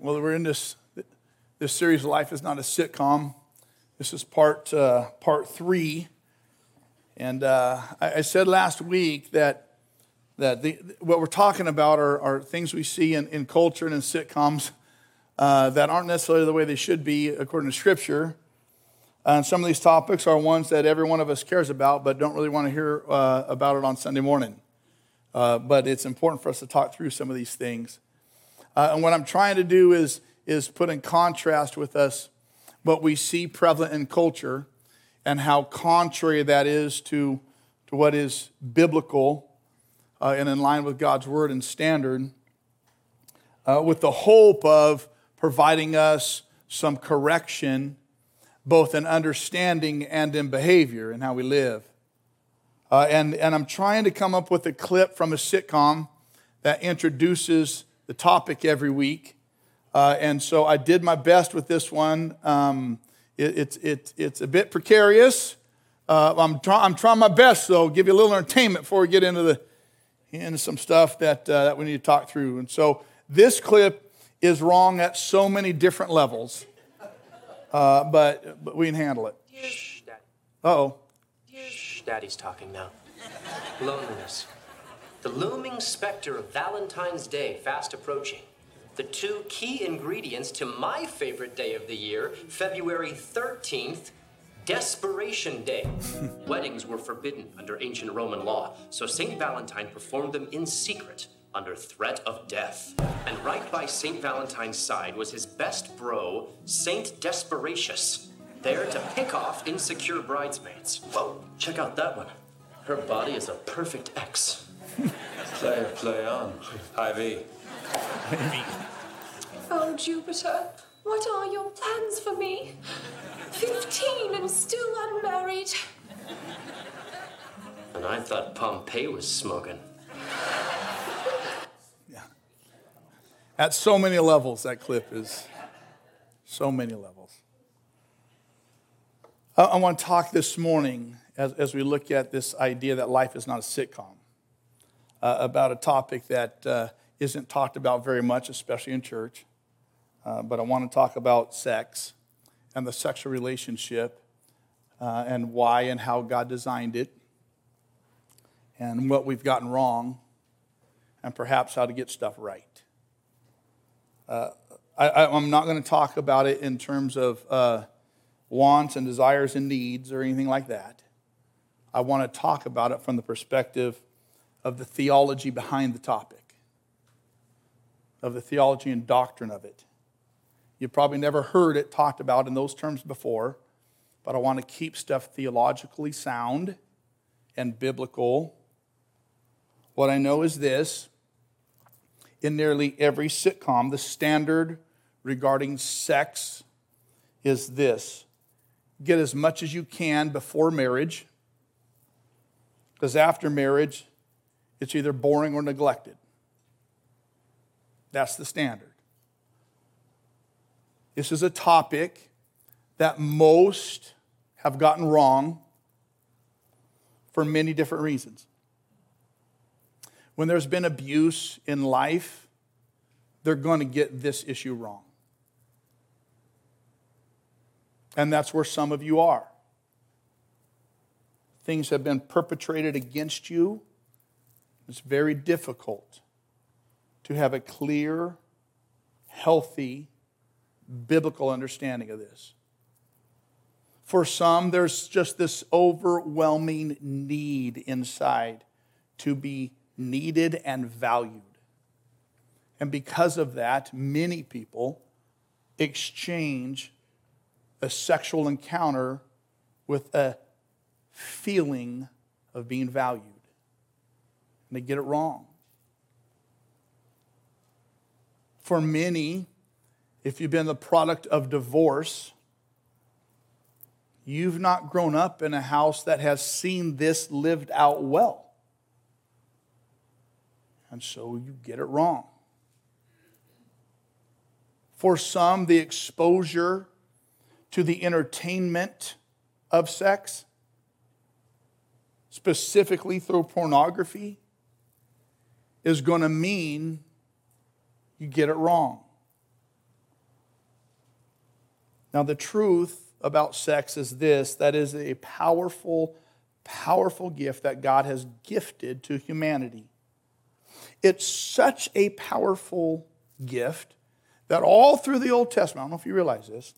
Well, we're in this this series. Life is not a sitcom. This is part uh, part three, and uh, I, I, said last week that that the, what we're talking about are, are things we see in, in culture and in sitcoms uh, that aren't necessarily the way they should be according to Scripture. And some of these topics are ones that every one of us cares about, but don't really want to hear uh, about it on Sunday morning. Uh, but it's important for us to talk through some of these things. Uh, and what I'm trying to do is, is put in contrast with us what we see prevalent in culture and how contrary that is to, to what is biblical uh, and in line with God's word and standard, uh, with the hope of providing us some correction, both in understanding and in behavior and how we live. Uh, and, and I'm trying to come up with a clip from a sitcom that introduces the topic every week. Uh, and so I did my best with this one. Um, it, it's, it, it's a bit precarious. Uh, I'm, try, I'm trying my best, though, give you a little entertainment before we get into, the, into some stuff that, uh, that we need to talk through. And so this clip is wrong at so many different levels, uh, but, but we can handle it. Uh oh. Daddy's talking now. Loneliness. The looming specter of Valentine's Day fast approaching. The two key ingredients to my favorite day of the year, February 13th, Desperation Day. Weddings were forbidden under ancient Roman law, so St. Valentine performed them in secret under threat of death. And right by St. Valentine's side was his best bro, Saint Desperatius there to pick off insecure bridesmaids. Whoa, check out that one. Her body is a perfect X. play, play on. Ivy. Oh, Jupiter, what are your plans for me? Fifteen and still unmarried. And I thought Pompeii was smoking. Yeah. At so many levels, that clip is so many levels. I want to talk this morning as, as we look at this idea that life is not a sitcom, uh, about a topic that uh, not talked about very much, especially in church. Uh, but I want to talk about sex and the sexual relationship uh, and why and how God designed it and what we've gotten wrong and perhaps how to get stuff right. Uh, I, am not going to talk about it in terms of uh, wants and desires and needs or anything like that. I want to talk about it from the perspective of the theology behind the topic, of the theology and doctrine of it. You've probably never heard it talked about in those terms before, but I want to keep stuff theologically sound and biblical. What I know is this in nearly every sitcom, the standard regarding sex is this get as much as you can before marriage, because after marriage, it's either boring or neglected. That's the standard. This is a topic that most have gotten wrong for many different reasons. When there's been abuse in life, they're going to get this issue wrong. And that's where some of you are. Things have been perpetrated against you. It's very difficult to have a clear, healthy, biblical understanding of this. For some, there's just this overwhelming need inside to be needed and valued. And because of that, many people exchange a sexual encounter with a feeling of being valued. And they get it wrong. For many, if you've been the product of divorce, you've not grown up in a house that has seen this lived out well. And so you get it wrong. For some, the exposure to the entertainment of sex, specifically through pornography, is going to mean you get it wrong. Now, the truth about sex is this that is a powerful, powerful gift that God has gifted to humanity. It's such a powerful gift that all through the Old Testament, I don't know if you realize this,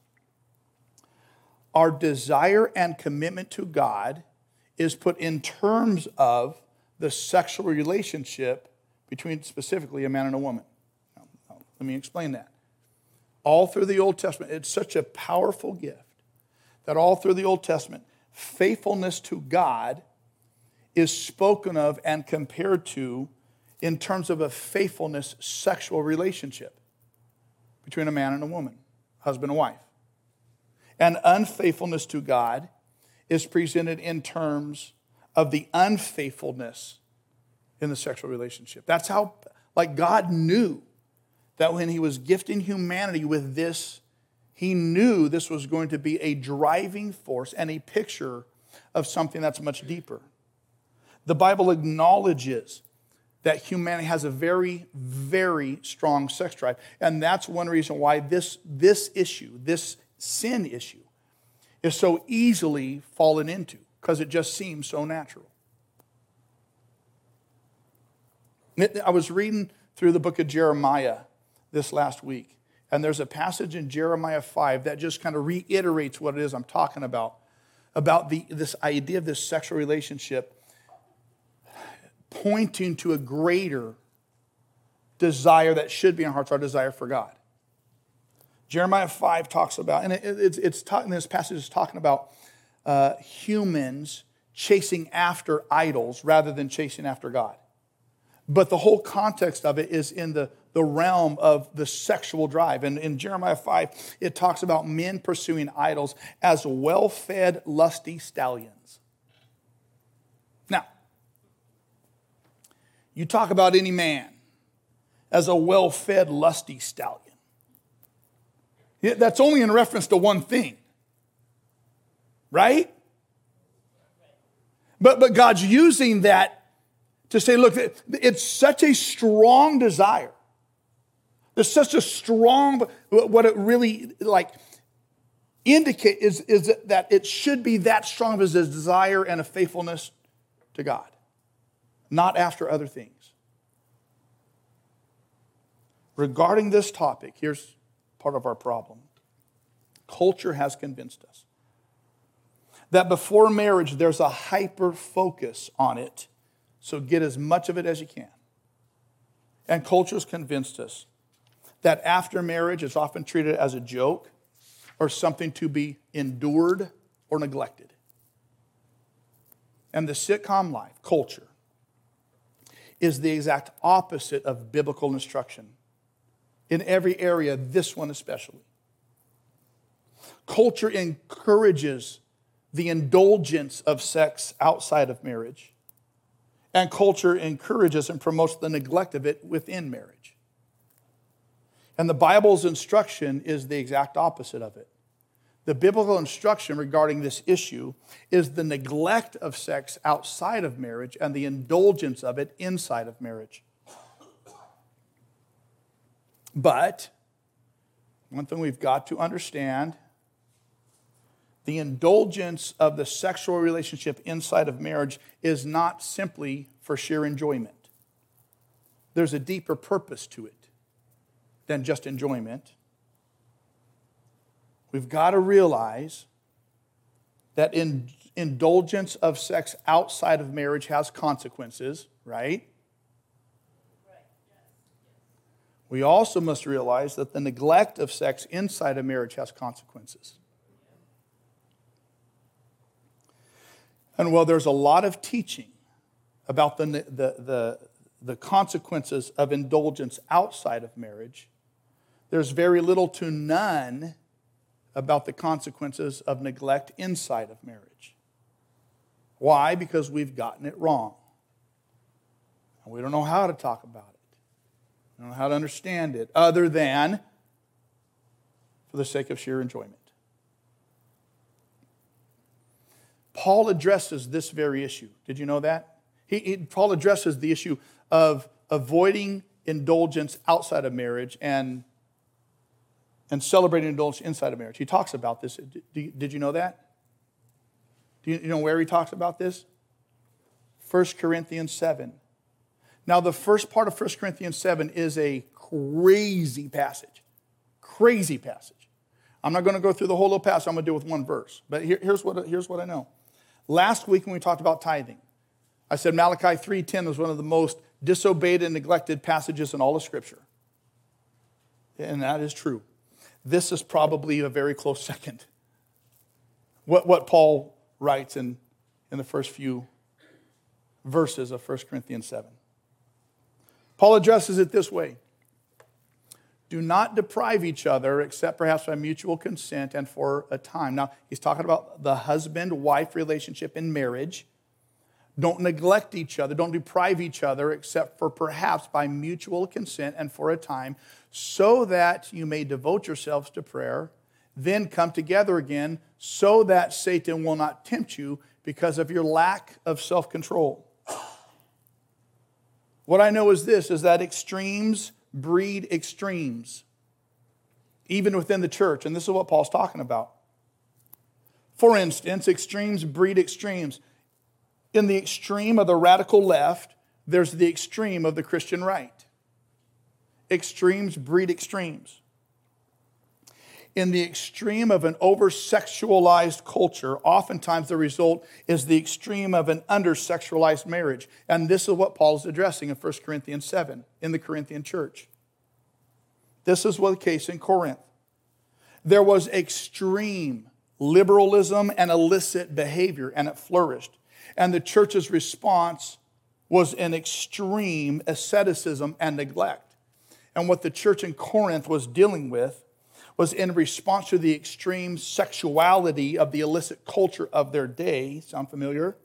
our desire and commitment to God is put in terms of the sexual relationship between specifically a man and a woman. Now, now, let me explain that. All through the Old Testament, it's such a powerful gift that all through the Old Testament, faithfulness to God is spoken of and compared to in terms of a faithfulness sexual relationship between a man and a woman, husband and wife. And unfaithfulness to God is presented in terms of the unfaithfulness in the sexual relationship. That's how, like, God knew that when He was gifting humanity with this, He knew this was going to be a driving force and a picture of something that's much deeper. The Bible acknowledges that humanity has a very, very strong sex drive. And that's one reason why this, this issue, this sin issue, is so easily fallen into, because it just seems so natural. I was reading through the book of Jeremiah this last week, and there's a passage in Jeremiah 5 that just kind of reiterates what it is I'm talking about about the, this idea of this sexual relationship pointing to a greater desire that should be in our hearts, our desire for God. Jeremiah 5 talks about, and it, it's, it's talking, this passage is talking about uh, humans chasing after idols rather than chasing after God. But the whole context of it is in the, the realm of the sexual drive. And in Jeremiah 5, it talks about men pursuing idols as well fed, lusty stallions. Now, you talk about any man as a well fed, lusty stallion. That's only in reference to one thing, right? But, but God's using that to say, look, it's such a strong desire. There's such a strong, what it really like indicate is, is that it should be that strong as a desire and a faithfulness to God, not after other things. Regarding this topic, here's part of our problem. Culture has convinced us that before marriage, there's a hyper focus on it, so get as much of it as you can. And culture's convinced us that after marriage, it's often treated as a joke or something to be endured or neglected. And the sitcom life, culture, is the exact opposite of biblical instruction in every area, this one especially. Culture encourages the indulgence of sex outside of marriage, and culture encourages and promotes the neglect of it within marriage. And the Bible's instruction is the exact opposite of it. The biblical instruction regarding this issue is the neglect of sex outside of marriage and the indulgence of it inside of marriage. But one thing we've got to understand the indulgence of the sexual relationship inside of marriage is not simply for sheer enjoyment. There's a deeper purpose to it than just enjoyment. We've got to realize that in, indulgence of sex outside of marriage has consequences, right? We also must realize that the neglect of sex inside of marriage has consequences. And while there's a lot of teaching about the, the, the, the consequences of indulgence outside of marriage, there's very little to none about the consequences of neglect inside of marriage. Why? Because we've gotten it wrong. And we don't know how to talk about it. I don't know how to understand it other than for the sake of sheer enjoyment. Paul addresses this very issue. Did you know that? He, he, Paul addresses the issue of avoiding indulgence outside of marriage and and celebrating indulgence inside of marriage. He talks about this. Did you know that? Do you know where he talks about this? 1 Corinthians 7. Now, the first part of 1 Corinthians 7 is a crazy passage. Crazy passage. I'm not going to go through the whole little passage, I'm going to deal with one verse. But here, here's, what, here's what I know. Last week when we talked about tithing, I said Malachi 3:10 was one of the most disobeyed and neglected passages in all of Scripture. And that is true. This is probably a very close second. What, what Paul writes in, in the first few verses of 1 Corinthians 7. Paul addresses it this way Do not deprive each other, except perhaps by mutual consent and for a time. Now, he's talking about the husband wife relationship in marriage. Don't neglect each other, don't deprive each other, except for perhaps by mutual consent and for a time, so that you may devote yourselves to prayer, then come together again, so that Satan will not tempt you because of your lack of self control. What I know is this is that extremes breed extremes, even within the church. And this is what Paul's talking about. For instance, extremes breed extremes. In the extreme of the radical left, there's the extreme of the Christian right. Extremes breed extremes in the extreme of an over sexualized culture, oftentimes the result is the extreme of an under sexualized marriage. And this is what Paul is addressing in 1 Corinthians 7 in the Corinthian church. This is what the case in Corinth. There was extreme liberalism and illicit behavior, and it flourished. And the church's response was an extreme asceticism and neglect. And what the church in Corinth was dealing with was in response to the extreme sexuality of the illicit culture of their day. Sound familiar?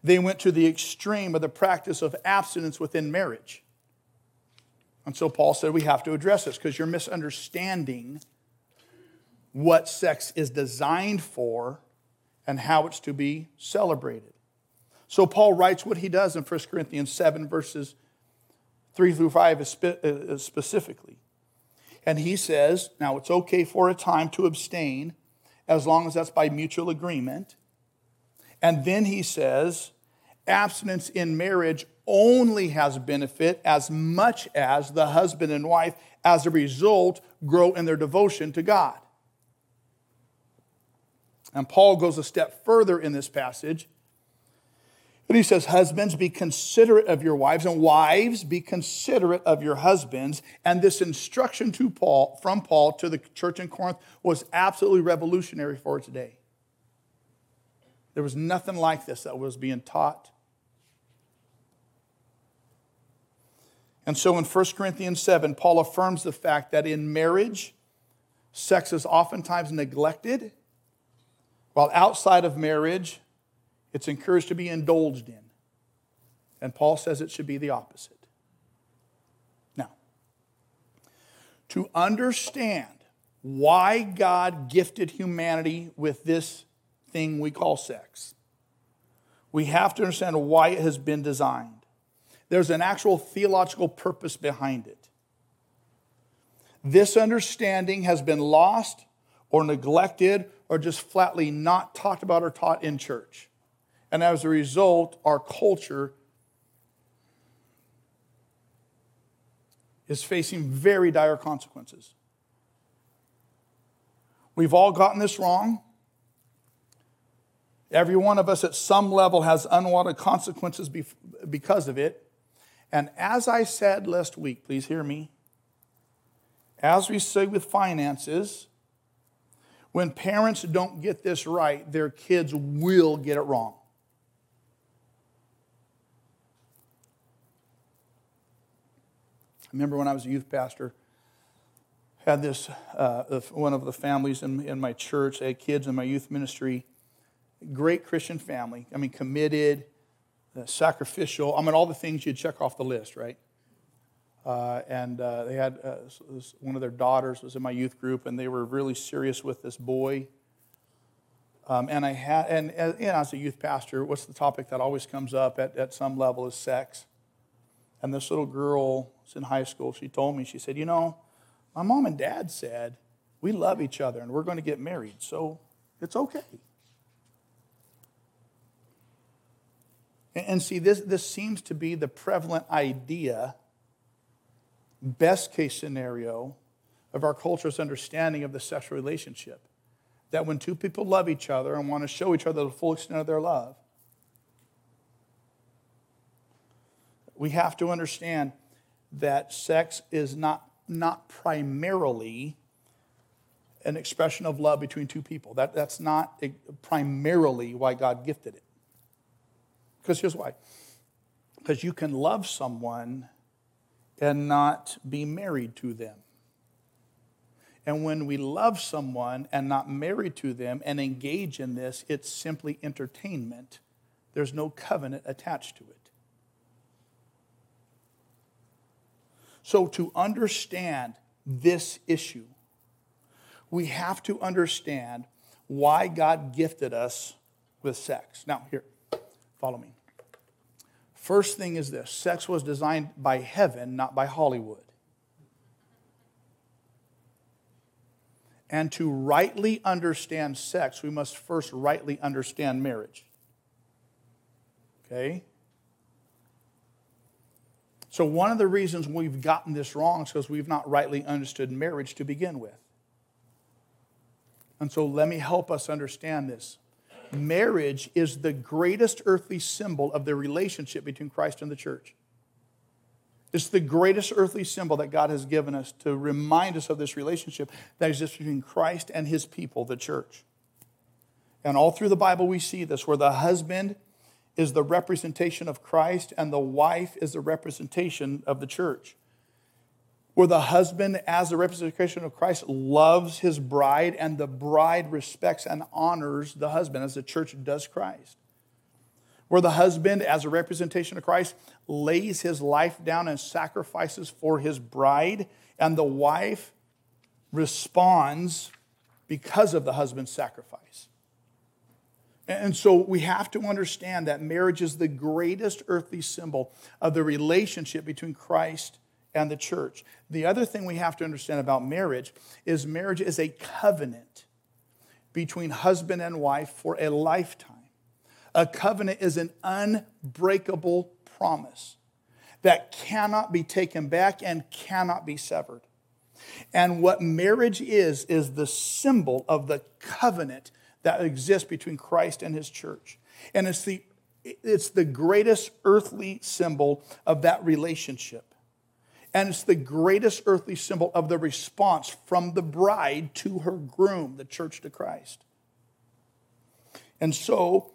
They went to the extreme of the practice of abstinence within marriage. And so Paul said we have to address this because you're misunderstanding what sex is designed for and how it's to be celebrated. So Paul writes what he does in 1 Corinthians 7, verses 3 through 5 uh, specifically. And he says, now it's okay for a time to abstain as long as that's by mutual agreement. And then he says, abstinence in marriage only has benefit as much as the husband and wife, as a result, grow in their devotion to God. And Paul goes a step further in this passage but he says, Husbands, be considerate of your wives, and wives, be considerate of your husbands. And this instruction to Paul, from Paul to the church in Corinth was absolutely revolutionary for its day. There was nothing like this that was being taught. And so in 1 Corinthians 7, Paul affirms the fact that in marriage, sex is oftentimes neglected, while outside of marriage, it's encouraged to be indulged in. And Paul says it should be the opposite. Now, to understand why God gifted humanity with this thing we call sex, we have to understand why it has been designed. There's an actual theological purpose behind it. This understanding has been lost or neglected or just flatly not talked about or taught in church. And as a result, our culture is facing very dire consequences. We've all gotten this wrong. Every one of us at some level has unwanted consequences because of it. And as I said last week, please hear me. As we say with finances, when parents don't get this right, their kids will get it wrong. Remember when I was a youth pastor, had this, uh, one of the families in, in my church, had kids in my youth ministry, great Christian family. I mean, committed, uh, sacrificial. I mean, all the things you'd check off the list, right? Uh, and uh, they had uh, one of their daughters was in my youth group, and they were really serious with this boy. Um, and I had, and, and as a youth pastor, what's the topic that always comes up at, at some level is sex. And this little girl was in high school. She told me, she said, You know, my mom and dad said We love each other and we're going to get married, so it's okay. And see, this, this seems to be the prevalent idea, best case scenario, of our culture's understanding of the sexual relationship. That when two people love each other and want to show each other the full extent of their love, we have to understand that sex is not, not primarily an expression of love between two people. That, that's not primarily why God gifted it. Because here's why because you can love someone and not be married to them. And when we love someone and not married to them and engage in this, it's simply entertainment. There's no covenant attached to it. So, to understand this issue, we have to understand why God gifted us with sex. Now, here, Follow me. First thing is this sex was designed by heaven, not by Hollywood. And to rightly understand sex, we must first rightly understand marriage. Okay? So, one of the reasons we've gotten this wrong is because we've not rightly understood marriage to begin with. And so, let me help us understand this marriage is the greatest earthly symbol of the relationship between Christ and the church. It's the greatest earthly symbol that God has given us to remind us of this relationship that exists between Christ and his people, the church. And all through the Bible, we see this where the husband is the representation of Christ and the wife is the representation of the church where the husband, as the representation of Christ, loves his bride, and the bride respects and honors the husband as the church does Christ. Where the husband, as a representation of Christ, lays his life down and sacrifices for his bride, and the wife responds because of the husband's sacrifice. And so we have to understand that marriage is the greatest earthly symbol of the relationship between Christ and the church. The other thing we have to understand about marriage is marriage is a covenant between husband and wife for a lifetime. A covenant is an unbreakable promise that cannot be taken back and cannot be severed. And what marriage is, is the symbol of the covenant that exists between Christ and his church. And it's the, it's the greatest earthly symbol of that relationship. And it's the greatest earthly symbol of the response from the bride to her groom, the church to Christ. And so,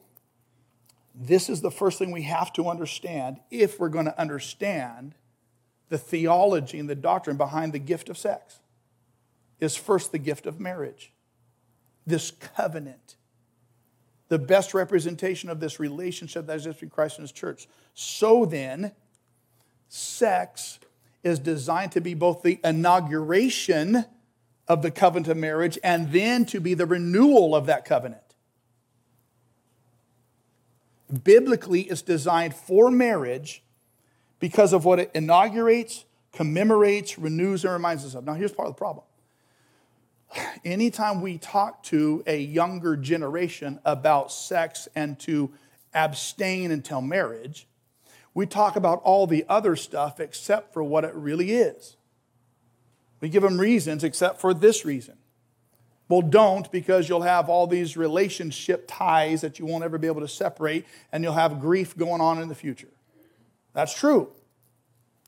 this is the first thing we have to understand if we're going to understand the theology and the doctrine behind the gift of sex. Is first the gift of marriage, this covenant, the best representation of this relationship that exists between Christ and his church. So then, sex is designed to be both the inauguration of the covenant of marriage and then to be the renewal of that covenant. Biblically, it's designed for marriage because of what it inaugurates, commemorates, renews, and reminds us of. Now, here's part of the problem. Anytime we talk to a younger generation about sex and to abstain until marriage, we talk about all the other stuff except for what it really is. We give them reasons except for this reason. Well, don't because you'll have all these relationship ties that you won't ever be able to separate and you'll have grief going on in the future. That's true.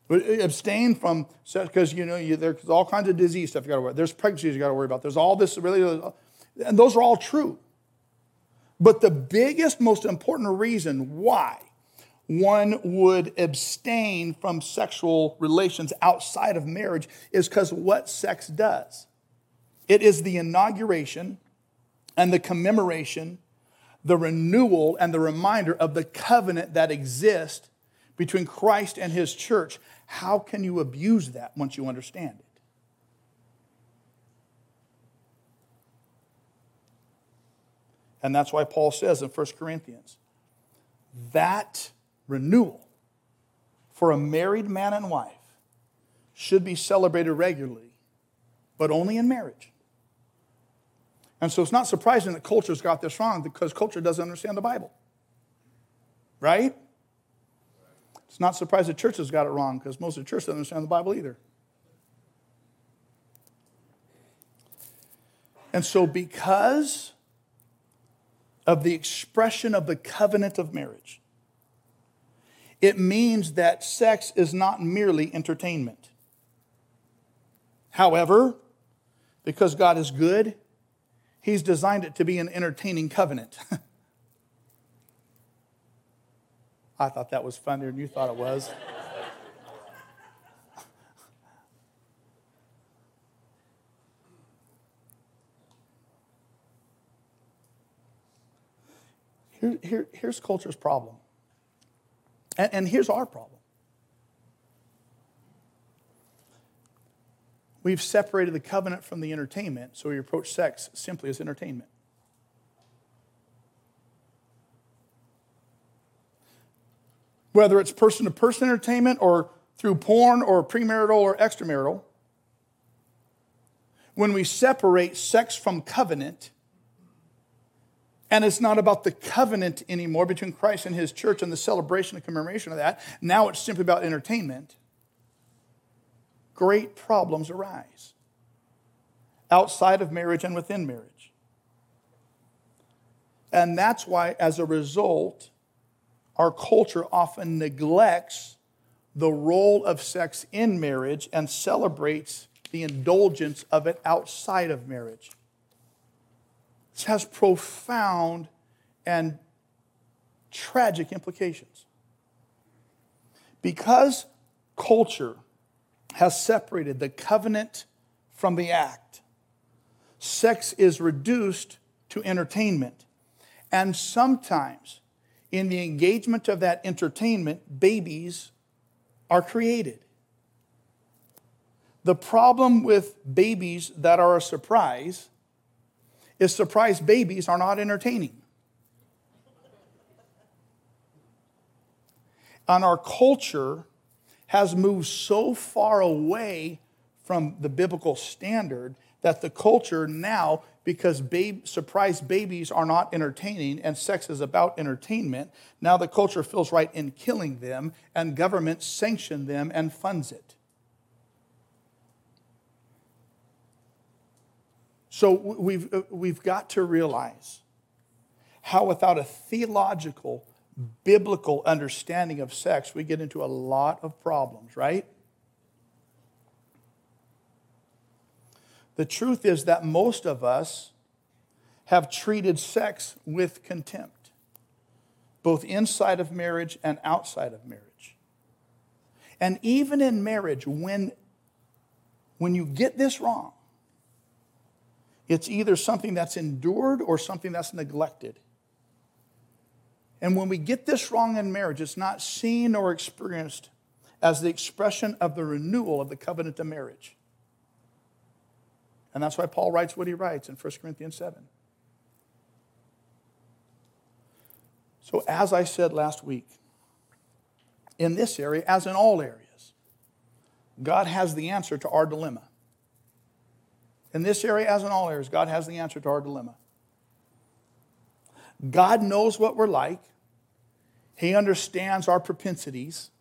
Uh, abstain from because you know you, there's all kinds of disease stuff you got to worry. There's pregnancies you got to worry about. There's all this really, uh, and those are all true. But the biggest, most important reason why one would abstain from sexual relations outside of marriage is because what sex does. It is the inauguration and the commemoration, the renewal and the reminder of the covenant that exists between Christ and his church. How can you abuse that once you understand it? And that's why Paul says in 1 Corinthians that renewal for a married man and wife should be celebrated regularly, but only in marriage. And so it's not surprising that culture's got this wrong because culture doesn't understand the Bible. Right? It's not surprising the church has got it wrong because most of the church doesn't understand the Bible either. And so, because of the expression of the covenant of marriage, it means that sex is not merely entertainment. However, because God is good, He's designed it to be an entertaining covenant. I thought that was funnier than you thought it was. Here, here, here's culture's problem. And, and here's our problem. We've separated the covenant from the entertainment, so we approach sex simply as entertainment. Whether it's person to person entertainment or through porn or premarital or extramarital, when we separate sex from covenant, and it's not about the covenant anymore between Christ and his church and the celebration and commemoration of that. Now it's simply about entertainment. Great problems arise outside of marriage and within marriage. And that's why, as a result, our culture often neglects the role of sex in marriage and celebrates the indulgence of it outside of marriage. This has profound and tragic implications. Because culture has separated the covenant from the act, sex is reduced to entertainment. And sometimes, in the engagement of that entertainment, babies are created. The problem with babies that are a surprise is surprise babies are not entertaining. And our culture has moved so far away from the biblical standard that the culture now, because babe, surprise babies are not entertaining and sex is about entertainment, now the culture feels right in killing them and government sanction them and funds it. So we've, uh, we've got to realize how, without a theological, biblical understanding of sex, we get into a lot of problems, right? The truth is that most of us have treated sex with contempt, both inside of marriage and outside of marriage. And even in marriage, when, when you get this wrong, it's either something that's endured or something that's neglected. And when we get this wrong in marriage, it's not seen or experienced as the expression of the renewal of the covenant of marriage. And that's why Paul writes what he writes in 1 Corinthians 7. So, as I said last week, in this area, as in all areas, God has the answer to our dilemma. In this area, as in all areas, God has the answer to our dilemma. God knows what we're like. He understands our propensities.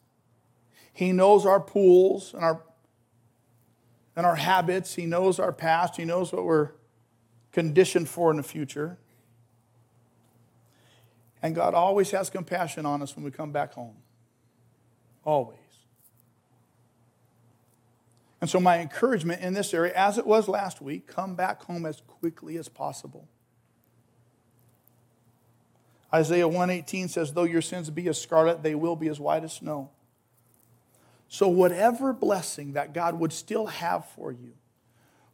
He knows our pools and our, and our habits. He knows our past. He knows what we're conditioned for in the future. And God always has compassion on us when we come back home. Always. And so, my encouragement in this area, as it was last week, come back home as quickly as possible. Isaiah 118 says, Though your sins be as scarlet, they will be as white as snow. So, whatever blessing that God would still have for you,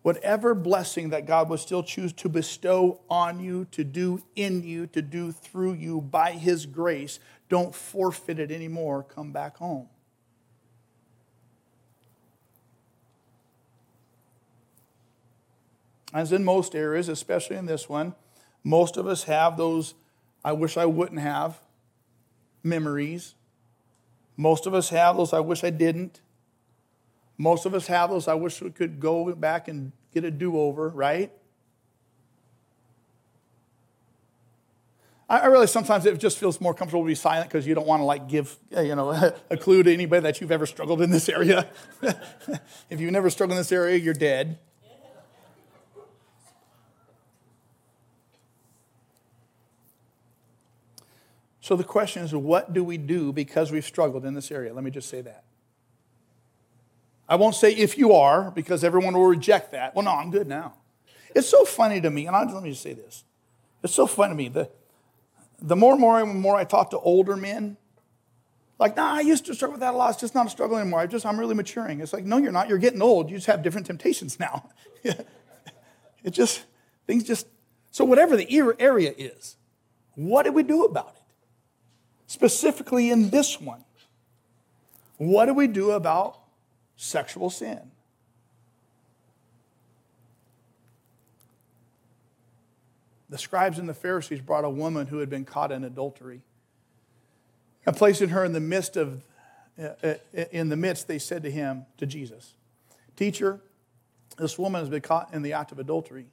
whatever blessing that God would still choose to bestow on you, to do in you, to do through you by His grace, don't forfeit it anymore. Come back home. as in most areas, especially in this one, most of us have those I wish I wouldn't have memories. Most of us have those. I wish I didn't. Most of us have those. I wish we could go back and get a do over, right? I realize sometimes it just feels more comfortable to be silent because you don't want to like give eh, you know a clue to anybody that you've ever struggled in this area. if you've never struggled in this area, you're dead. So the question is, what do we do because we've struggled in this area? Let me just say that. I won't say if you are, because everyone will reject that. Well, no, I'm good now. It's so funny to me, and I'll, let me just say this. It's so funny to me. The, the more and more and more I talk to older men, like, nah, I used to struggle with that a lot. It's just not a struggle anymore. I just, I'm really maturing. It's like, no, you're not. You're getting old. You just have different temptations now. it just, things just, so whatever the area is, what do we do about it? Specifically in this one, what do we do about sexual sin? The scribes and the Pharisees brought a woman who had been caught in adultery. And placing her in the midst of, uh, uh, in the midst, they said to him, to Jesus, Teacher, this woman has been caught in the act of adultery.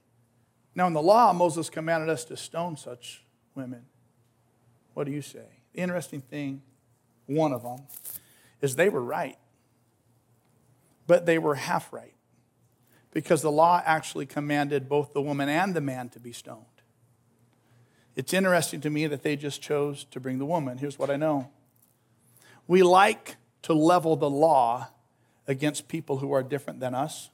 Now, in the law, Moses commanded us to stone such women. What do you say? The interesting thing, one of them, is they were right, but they were half right because the law actually commanded both the woman and the man to be stoned. It's interesting to me that they just chose to bring the woman. Here's what I know we like to level the law against people who are different than us.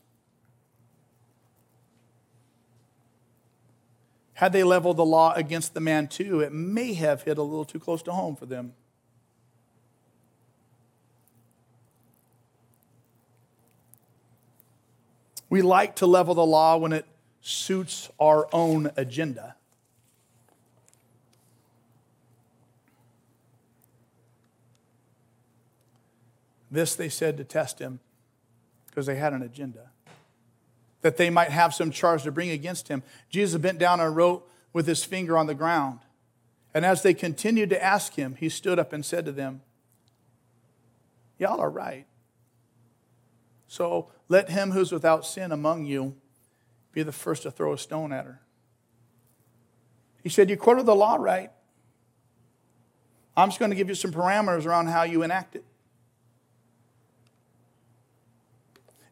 Had they leveled the law against the man too, it may have hit a little too close to home for them. We like to level the law when it suits our own agenda. This they said to test him because they had an agenda, that they might have some charge to bring against him. Jesus bent down and wrote with his finger on the ground. And as they continued to ask him, he stood up and said to them, Y'all are right. So let him who's without sin among you be the first to throw a stone at her. He said, You quoted the law right. I'm just going to give you some parameters around how you enact it.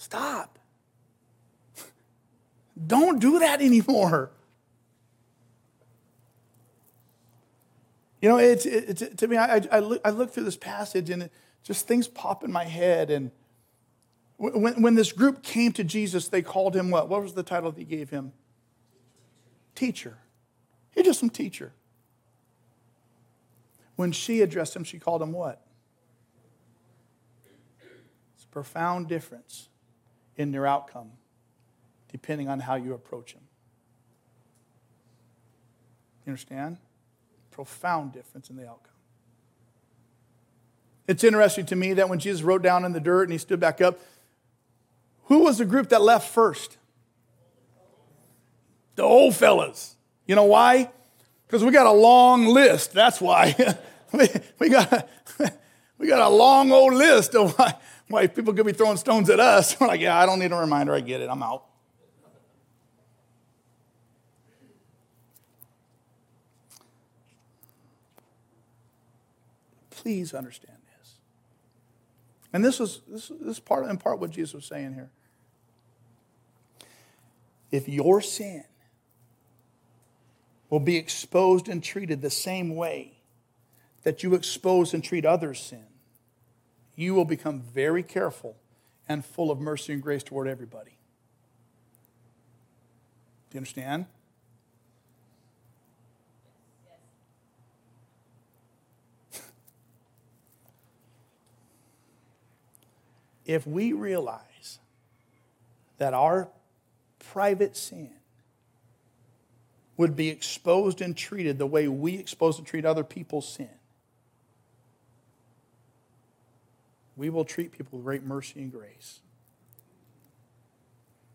Stop. Don't do that anymore. You know, it's, it's to me, I, I, look, I look through this passage and it, just things pop in my head. And when, when this group came to Jesus, they called him what? What was the title they gave him? Teacher. He's just some teacher. When she addressed him, she called him what? It's a profound difference in their outcome, depending on how you approach them. You understand? Profound difference in the outcome. It's interesting to me that when Jesus wrote down in the dirt and he stood back up, who was the group that left first? The old fellas. You know why? Because we got a long list. That's why. we, got, we got a long old list of why, why if people could be throwing stones at us. We're like, yeah, I don't need a reminder. I get it. I'm out. Please understand this. And this is this, this is part in part what Jesus was saying here. If your sin will be exposed and treated the same way that you expose and treat others' sin, you will become very careful and full of mercy and grace toward everybody. Do you understand? if we realize that our private sin would be exposed and treated the way we expose and treat other people's sin, we will treat people with great mercy and grace.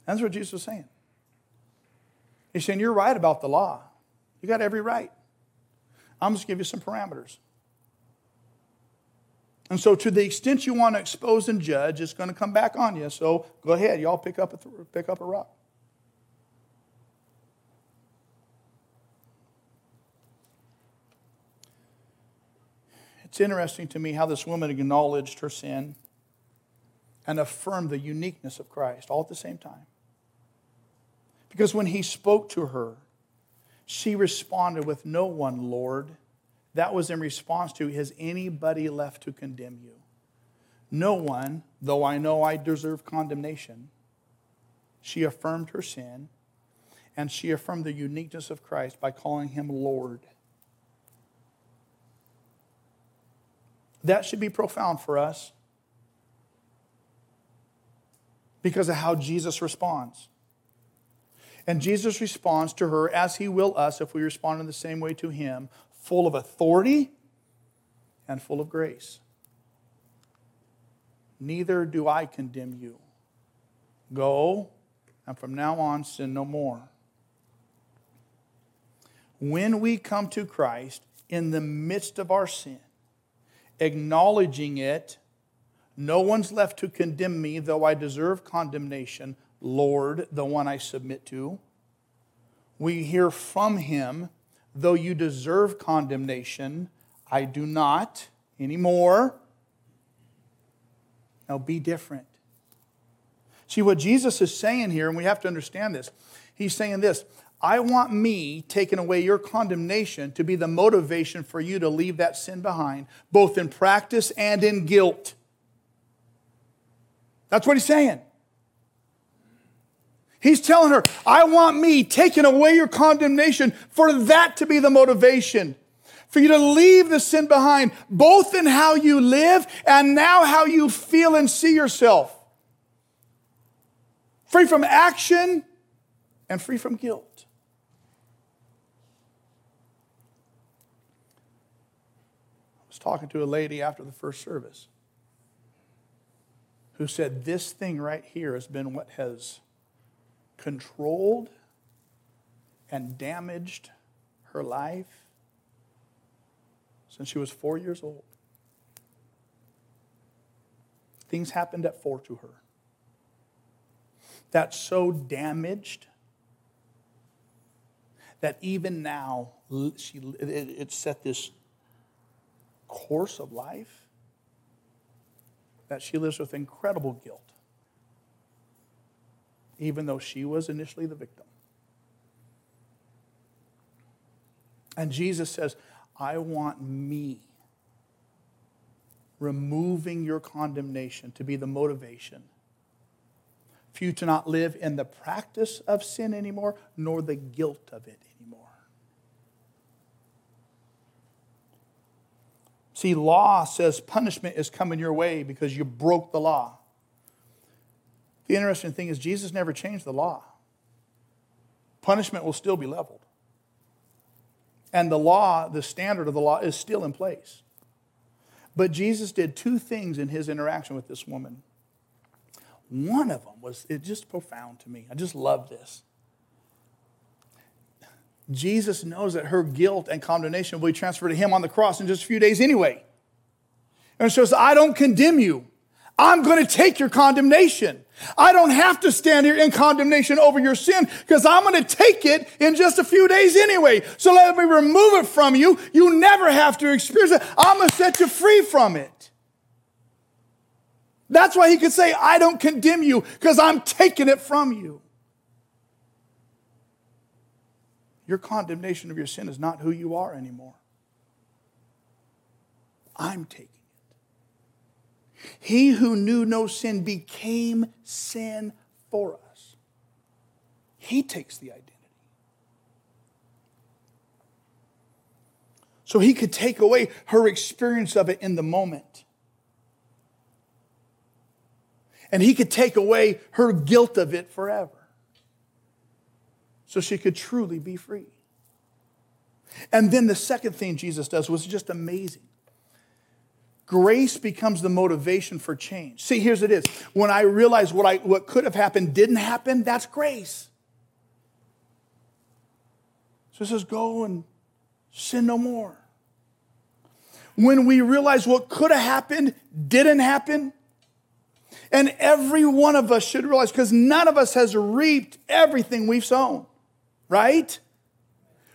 That's what Jesus was saying. He's saying, You're right about the law. You got every right. I'm just give you some parameters. And so, to the extent you want to expose and judge, it's going to come back on you. So, go ahead, y'all pick up a, pick up a rock. It's interesting to me how this woman acknowledged her sin and affirmed the uniqueness of Christ all at the same time. Because when he spoke to her, she responded with, No one, Lord. That was in response to, Has anybody left to condemn you? No one, though I know I deserve condemnation. She affirmed her sin, and she affirmed the uniqueness of Christ by calling him Lord. That should be profound for us because of how Jesus responds. And Jesus responds to her as he will us if we respond in the same way to him, full of authority and full of grace. Neither do I condemn you. Go, and from now on, sin no more. When we come to Christ in the midst of our sin, acknowledging it, no one's left to condemn me, though I deserve condemnation. Lord, the one I submit to. We hear from him, though you deserve condemnation, I do not anymore. Now be different. See, what Jesus is saying here, and we have to understand this, he's saying this I want me taking away your condemnation to be the motivation for you to leave that sin behind, both in practice and in guilt. That's what he's saying. He's telling her, I want me taking away your condemnation for that to be the motivation. For you to leave the sin behind, both in how you live and now how you feel and see yourself. Free from action and free from guilt. I was talking to a lady after the first service who said, This thing right here has been what has controlled and damaged her life since she was four years old. Things happened at four to her that so damaged that even now she, it, it set this course of life that she lives with incredible guilt even though she was initially the victim. And Jesus says, I want me removing your condemnation to be the motivation for you to not live in the practice of sin anymore, nor the guilt of it anymore. See, law says punishment is coming your way because you broke the law. The interesting thing is, Jesus never changed the law. Punishment will still be leveled. And the law, the standard of the law, is still in place. But Jesus did two things in his interaction with this woman. One of them was it just profound to me. I just love this. Jesus knows that her guilt and condemnation will be transferred to him on the cross in just a few days anyway. And so says, I don't condemn you. I'm going to take your condemnation. I don't have to stand here in condemnation over your sin because I'm going to take it in just a few days anyway. So let me remove it from you. You never have to experience it. I'm going to set you free from it. That's why he could say, I don't condemn you because I'm taking it from you. Your condemnation of your sin is not who you are anymore. I'm taking it. he who knew no sin became sin for us. He takes the identity. So he could take away her experience of it in the moment. And he could take away her guilt of it forever. So she could truly be free. And then the second thing Jesus does was just amazing. Grace becomes the motivation for change. See, here's it is. When I realize what, I, what could have happened didn't happen, that's grace. So it says, go and sin no more. When we realize what could have happened didn't happen, and every one of us should realize, because none of us has reaped everything we've sown, right?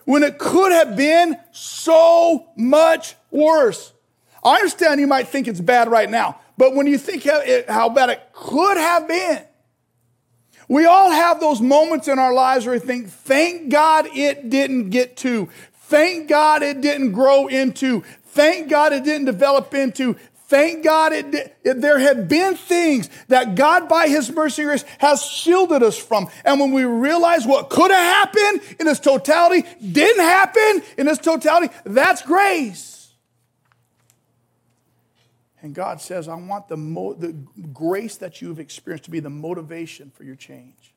When it could have been so much worse. I understand you might think it's bad right now, but when you think how, it, how bad it could have been, we all have those moments in our lives where we think, thank God it didn't get to. Thank God it didn't grow into. Thank God it didn't develop into. Thank God it, it, there have been things that God, by His mercy grace, has shielded us from. And when we realize what could have happened in its totality didn't happen in its totality, that's grace. And God says, I want the, mo- the grace that you've experienced to be the motivation for your change.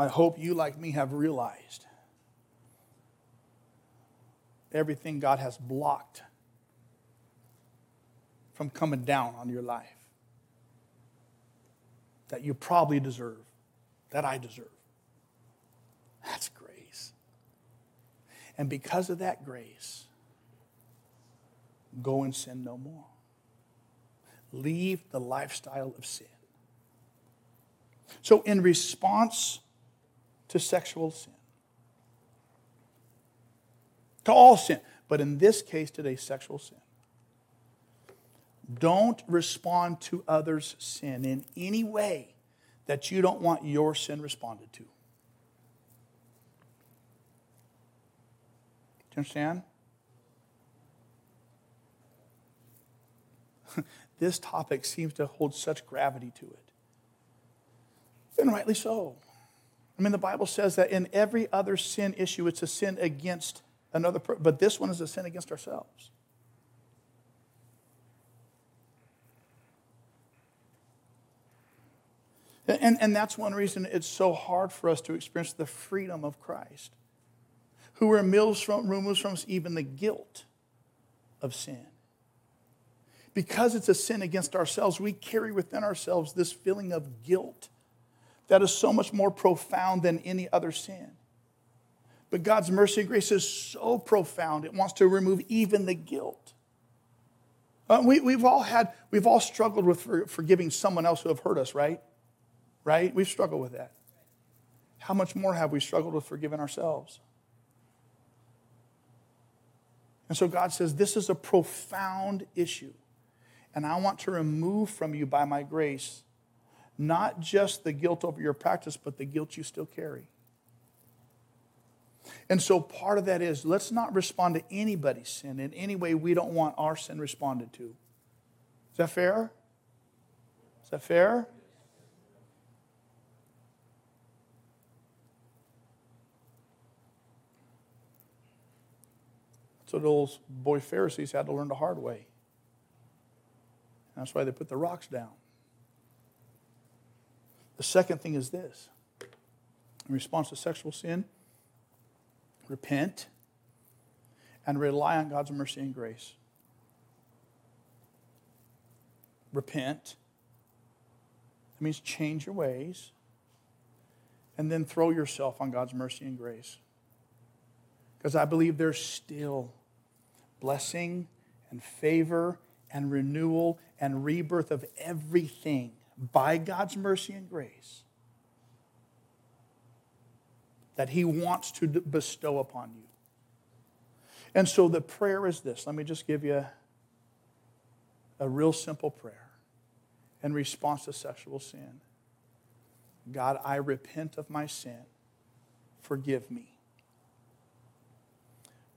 I hope you, like me, have realized everything God has blocked from coming down on your life that you probably deserve, that I deserve. That's grace. And because of that grace, go and sin no more. Leave the lifestyle of sin. So, in response to sexual sin, to all sin, but in this case today, sexual sin, don't respond to others' sin in any way that you don't want your sin responded to. Do you understand? this topic seems to hold such gravity to it. And rightly so. I mean, the Bible says that in every other sin issue, it's a sin against another person, but this one is a sin against ourselves. And, and that's one reason it's so hard for us to experience the freedom of Christ, who removes from, removes from us even the guilt of sin. Because it's a sin against ourselves, we carry within ourselves this feeling of guilt that is so much more profound than any other sin. But God's mercy and grace is so profound, it wants to remove even the guilt. Uh, we, we've all had, we've all struggled with for, forgiving someone else who have hurt us, right? right? We've struggled with that. How much more have we struggled with forgiving ourselves? And so God says, This is a profound issue. And I want to remove from you by my grace not just the guilt over your practice, but the guilt you still carry. And so part of that is let's not respond to anybody's sin in any way we don't want our sin responded to. Is that fair? Is that fair? So those boy Pharisees had to learn the hard way. That's why they put the rocks down. The second thing is this in response to sexual sin, repent and rely on God's mercy and grace. Repent. That means change your ways. And then throw yourself on God's mercy and grace. Because I believe there's still blessing and favor and renewal and rebirth of everything by God's mercy and grace that He wants to bestow upon you. And so the prayer is this. Let me just give you a, real simple prayer in response to sexual sin. God, I repent of my sin. Forgive me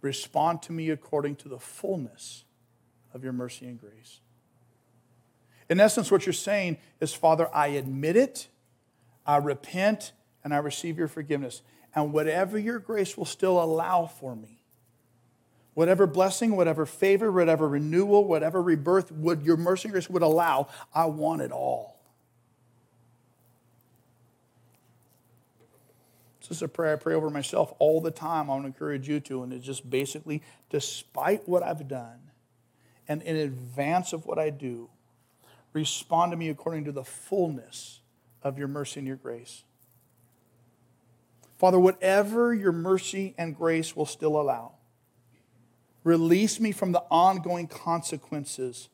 respond to me according to the fullness of your mercy and grace. In essence, what you're saying is, Father, I admit it, I repent, and I receive your forgiveness. And whatever your grace will still allow for me, Whatever blessing, whatever favor, whatever renewal, whatever rebirth would your mercy and grace would allow, I want it all. This is a prayer I pray over myself all the time. I want to encourage you to. And it's just basically, despite what I've done and in advance of what I do, respond to me according to the fullness of your mercy and your grace. Father, whatever your mercy and grace will still allow, release me from the ongoing consequences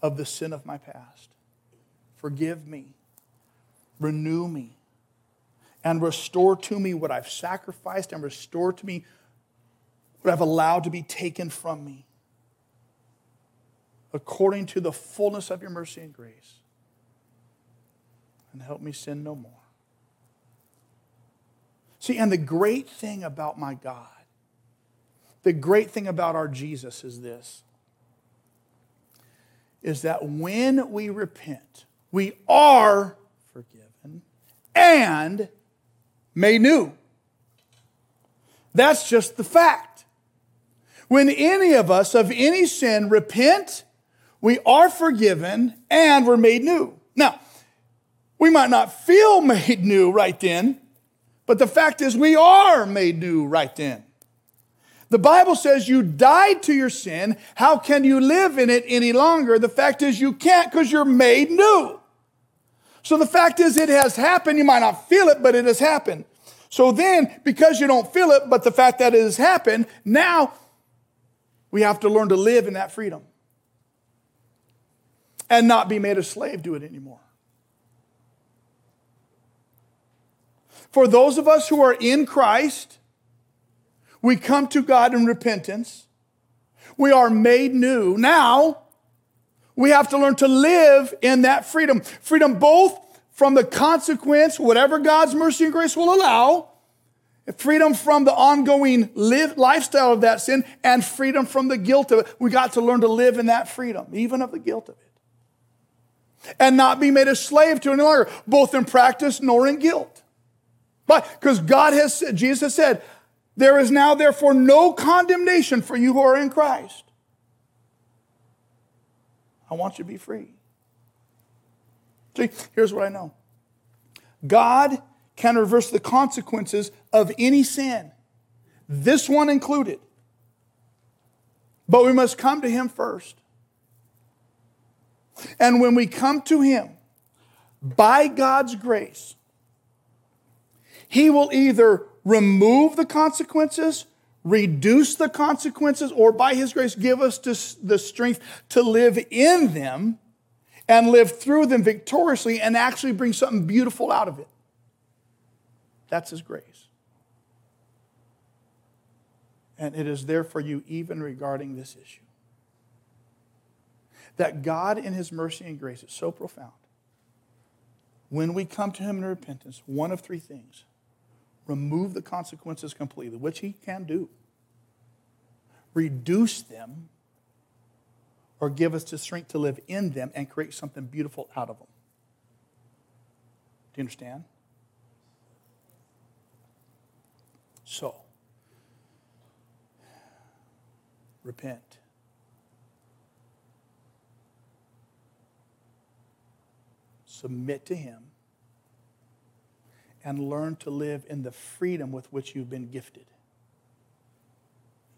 of the sin of my past. Forgive me, renew me, and restore to me what I've sacrificed, and restore to me what I've allowed to be taken from me, according to the fullness of your mercy and grace. And help me sin no more. See, and the great thing about my God, the great thing about our Jesus is this is that when we repent, we are forgiven and made new. That's just the fact. When any of us of any sin repent, we are forgiven and we're made new. Now, we might not feel made new right then, but the fact is, we are made new right then. The Bible says you died to your sin. How can you live in it any longer? The fact is, you can't because you're made new. So the fact is, it has happened. You might not feel it, but it has happened. So then, because you don't feel it, but the fact that it has happened, now we have to learn to live in that freedom and not be made a slave to it anymore. For those of us who are in Christ, we come to God in repentance. We are made new. Now, we have to learn to live in that freedom. Freedom both from the consequence, whatever God's mercy and grace will allow, freedom from the ongoing live, lifestyle of that sin, and freedom from the guilt of it. We got to learn to live in that freedom, even of the guilt of it. And not be made a slave to any longer, both in practice nor in guilt. But because God has said, Jesus has said, there is now therefore no condemnation for you who are in Christ. I want you to be free. See, here's what I know God can reverse the consequences of any sin, this one included. But we must come to Him first. And when we come to Him, by God's grace, he will either remove the consequences, reduce the consequences, or by His grace, give us the strength to live in them and live through them victoriously and actually bring something beautiful out of it. That's His grace. And it is there for you even regarding this issue. That God, in His mercy and grace, is so profound. When we come to Him in repentance, one of three things remove the consequences completely, which he can do, reduce them, or give us the strength to live in them and create something beautiful out of them. Do you understand? So, repent. Submit to Him and learn to live in the freedom with which you've been gifted.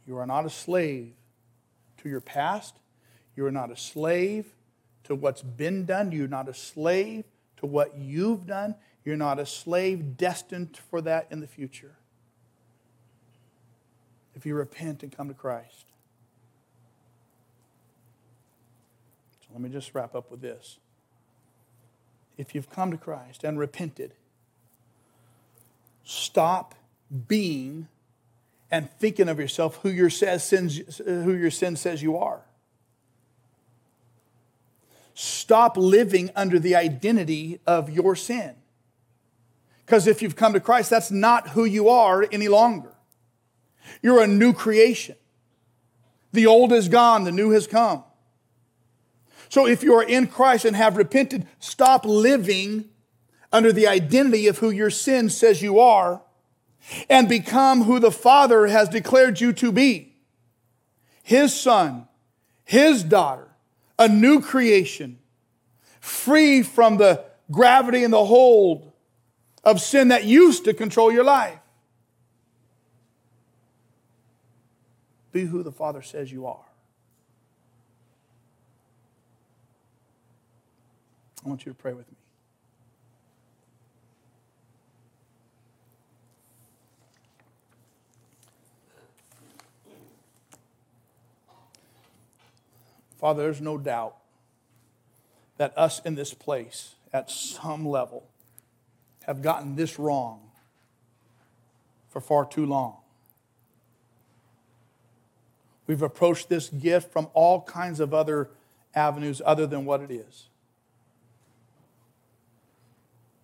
You are not a slave to your past. You are not a slave to what's been done. You're not a slave to what you've done. You're not a slave destined for that in the future. If you repent and come to Christ. So let me just wrap up with this. If you've come to Christ and repented, Stop being and thinking of yourself who your, sins, who your sin says you are. Stop living under the identity of your sin. Because if you've come to Christ, that's not who you are any longer. You're a new creation. The old is gone, the new has come. So if you are in Christ and have repented, stop living under the identity of who your sin says you are and become who the Father has declared you to be. his son, his daughter, a new creation, free from the gravity and the hold of sin that used to control your life. Be who the Father says you are. I want you to pray with me. Father, there's no doubt that us in this place, at some level, have gotten this wrong for far too long. We've approached this gift from all kinds of other avenues other than what it is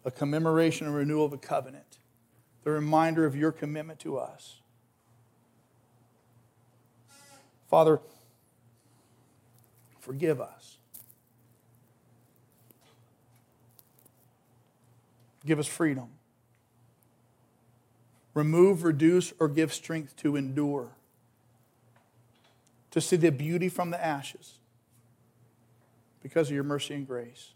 a commemoration and renewal of a covenant, the reminder of your commitment to us. Father, forgive us. Give us freedom. Remove, reduce, or give strength to endure. To see the beauty from the ashes because of your mercy and grace.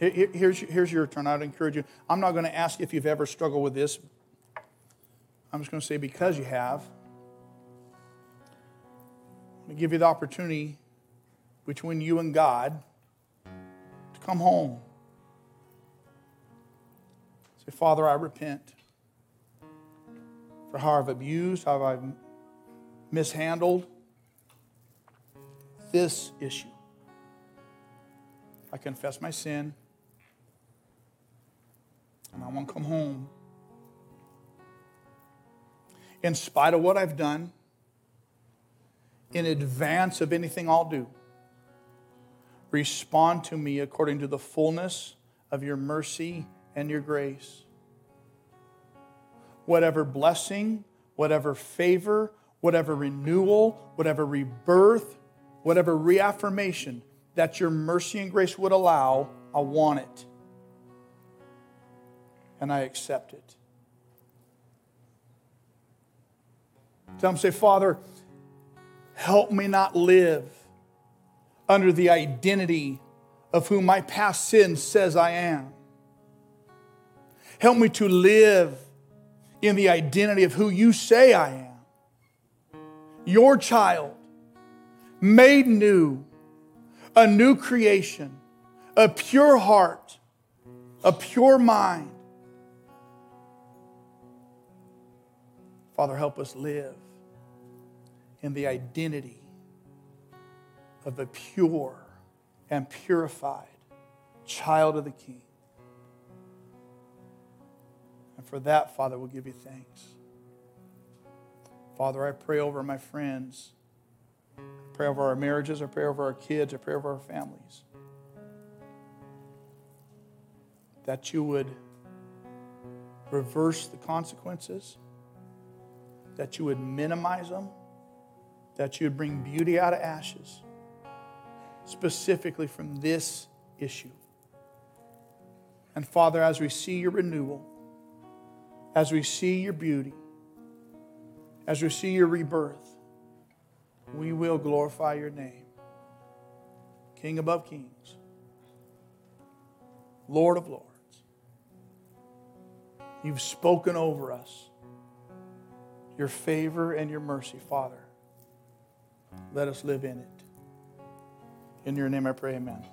Here's, here's your turn. I'd encourage you. I'm not going to ask if you've ever struggled with this. I'm just going to say because you have. I'm going to give you the opportunity between you and God to come home. Say, Father, I repent for how I've abused, how I've mishandled this issue. I confess my sin and I want to come home. In spite of what I've done, in advance of anything I'll do, respond to me according to the fullness of your mercy and your grace. Whatever blessing, whatever favor, whatever renewal, whatever rebirth, whatever reaffirmation that your mercy and grace would allow, I want it and I accept it. Tell him, say, Father, help me not live under the identity of whom my past sin says I am. Help me to live in the identity of who you say I am. Your child, made new, a new creation, a pure heart, a pure mind, Father, help us live in the identity of the pure and purified child of the King. And for that, Father, we'll give you thanks. Father, I pray over my friends. I pray over our marriages. I pray over our kids. I pray over our families. That you would reverse the consequences that you would minimize them, that you would bring beauty out of ashes, specifically from this issue. And Father, as we see your renewal, as we see your beauty, as we see your rebirth, we will glorify your name. King above kings, Lord of lords. You've spoken over us your favor and your mercy, Father. Let us live in it. In your name I pray, amen.